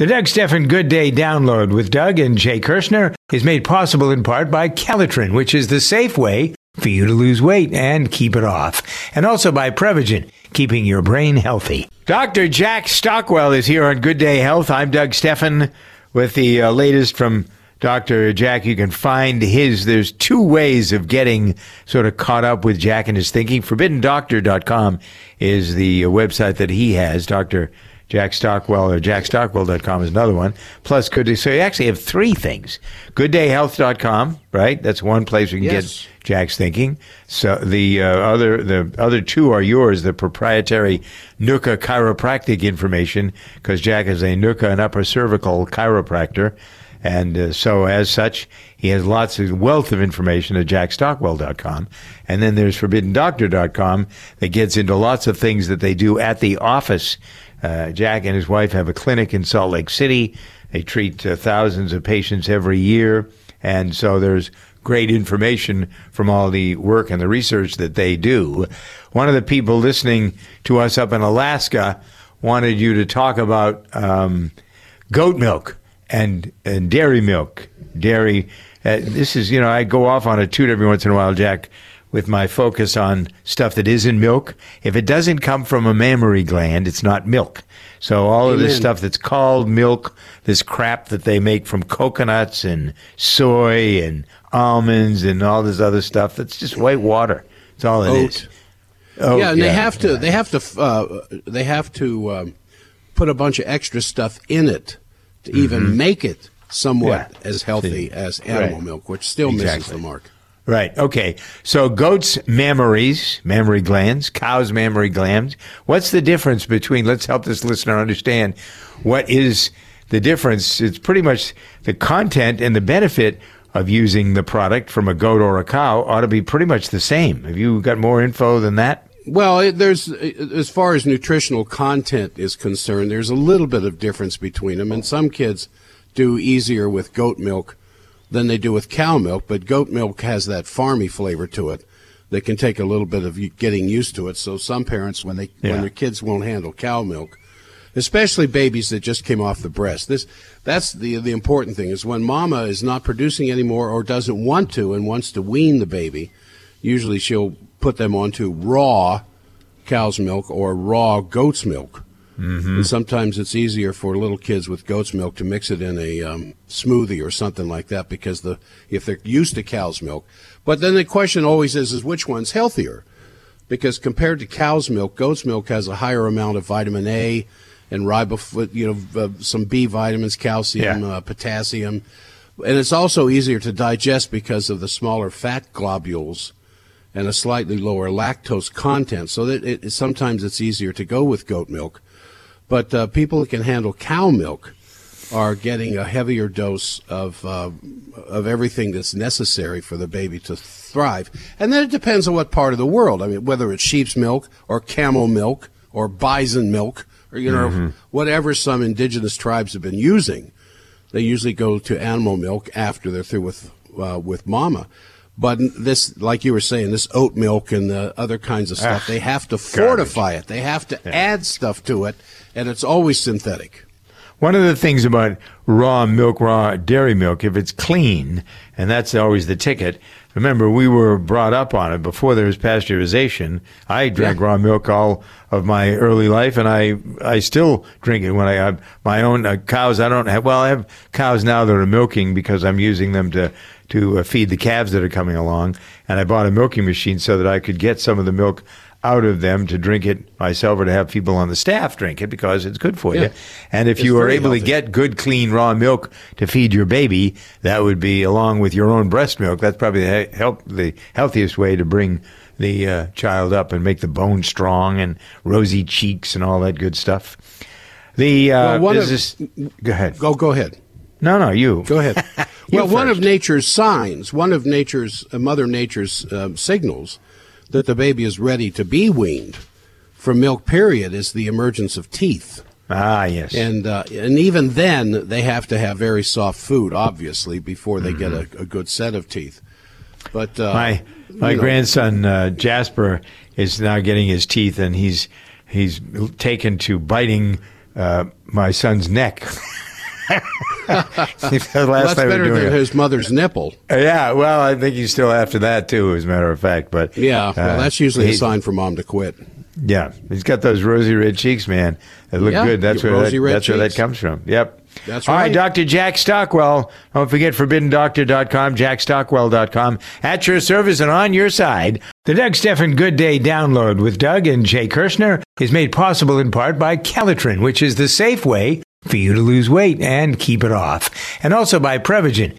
The Doug Stephan Good Day download with Doug and Jay Kirschner is made possible in part by Calotren, which is the safe way for you to lose weight and keep it off. And also by Prevagen, keeping your brain healthy. Dr. Jack Stockwell is here on Good Day Health. I'm Doug Stephan with the uh, latest from Dr. Jack. You can find his, there's two ways of getting sort of caught up with Jack and his thinking. ForbiddenDoctor.com is the uh, website that he has. Dr. Jack Stockwell or jackstockwell.com is another one. Plus, good day. So you actually have three things. Gooddayhealth.com, right? That's one place you can Yes. get Jack's thinking. So the uh, other the other two are yours. The proprietary NUCCA chiropractic information, because Jack is a NUCCA and upper cervical chiropractor, and uh, so as such, he has lots of wealth of information at jackstockwell.com. And then there's ForbiddenDoctor.com that gets into lots of things that they do at the office. Uh, Jack and his wife have a clinic in Salt Lake City. They treat uh, thousands of patients every year. And so there's great information from all the work and the research that they do. One of the people listening to us up in Alaska wanted you to talk about um, goat milk and, and dairy milk. Dairy. Uh, this is, you know, I go off on a toot every once in a while, Jack, with my focus on stuff that is in milk. If it doesn't come from a mammary gland, it's not milk. So all of this stuff that's called milk, this crap that they make from coconuts and soy and almonds and all this other stuff, that's just white water. That's all it Oat. is. Oh, yeah, and they have to. They have to. Uh, they have to um, put a bunch of extra stuff in it to even make it somewhat Mm-hmm. Yeah. as healthy See. as animal Right. milk, which still misses the mark. Right. Okay. So goats' mammaries, mammary glands, cows' mammary glands. What's the difference between? Let's help this listener understand what is the difference. It's pretty much the content and the benefit of using the product from a goat or a cow ought to be pretty much the same. Have you got more info than that? Well, it, there's uh, as far as nutritional content is concerned, there's a little bit of difference between them, and some kids do easier with goat milk than they do with cow milk. But goat milk has that farmy flavor to it that can take a little bit of getting used to it. So some parents, when they Yeah. when their kids won't handle cow milk, especially babies that just came off the breast, this that's the the important thing is when mama is not producing anymore or doesn't want to and wants to wean the baby. Usually she'll put them onto raw cow's milk or raw goat's milk. Mm-hmm. And sometimes it's easier for little kids with goat's milk to mix it in a um, smoothie or something like that because the if they're used to cow's milk. But then the question always is is which one's healthier? Because compared to cow's milk, goat's milk has a higher amount of vitamin A and riboflavin, you know, uh, some B vitamins, calcium, Yeah. uh, potassium, and it's also easier to digest because of the smaller fat globules and a slightly lower lactose content. So that it, sometimes it's easier to go with goat milk. But uh, people that can handle cow milk are getting a heavier dose of uh, of everything that's necessary for the baby to thrive. And then it depends on what part of the world. I mean, whether it's sheep's milk or camel milk or bison milk or you know whatever some indigenous tribes have been using. They usually go to animal milk after they're through with uh, with mama. But this, like you were saying, this oat milk and the other kinds of stuff, Ah, they have to fortify it. They have to add stuff to it, and it's always synthetic. One of the things about raw milk, raw dairy milk, if it's clean, and that's always the ticket. Remember, we were brought up on it before there was pasteurization. I drank Yeah. raw milk all of my early life, and I I still drink it when I have my own uh, cows. I don't have well, I have cows now that are milking because I'm using them to to uh, feed the calves that are coming along, and I bought a milking machine so that I could get some of the milk out of them to drink it myself or to have people on the staff drink it because it's good for Yeah. you. And if It's you are able to get good, clean, raw milk to feed your baby, that would be along with your own breast milk. That's probably the help the healthiest way to bring the uh, child up and make the bone strong and rosy cheeks and all that good stuff. The uh, Well, is of- this, go ahead. Go go ahead. No, no, you Go ahead. You well, one of nature's signs, one of nature's, uh, Mother Nature's um, signals that the baby is ready to be weaned from milk, period, is the emergence of teeth. Ah, yes. And uh, and even then, they have to have very soft food, obviously, before they get a, a good set of teeth. But uh, my my grandson uh, Jasper is now getting his teeth, and he's he's taken to biting uh, my son's neck. last well, that's time we were better doing than it. his mother's nipple. Yeah, well, I think he's still after that too, as a matter of fact. But Yeah, well, uh, that's usually a sign for mom to quit. Yeah, he's got those rosy red cheeks, man. They look Yeah, good. That's where that, that's where that comes from. Yep. That's right. All right, right. Dr. Jack Stockwell. Don't forget ForbiddenDoctor.com, JackStockwell.com. At your service and on your side. The Doug Stephan Good Day download with Doug and Jay Kirschner is made possible in part by Calotren, which is the safe way for you to lose weight and keep it off. And also by Prevagen,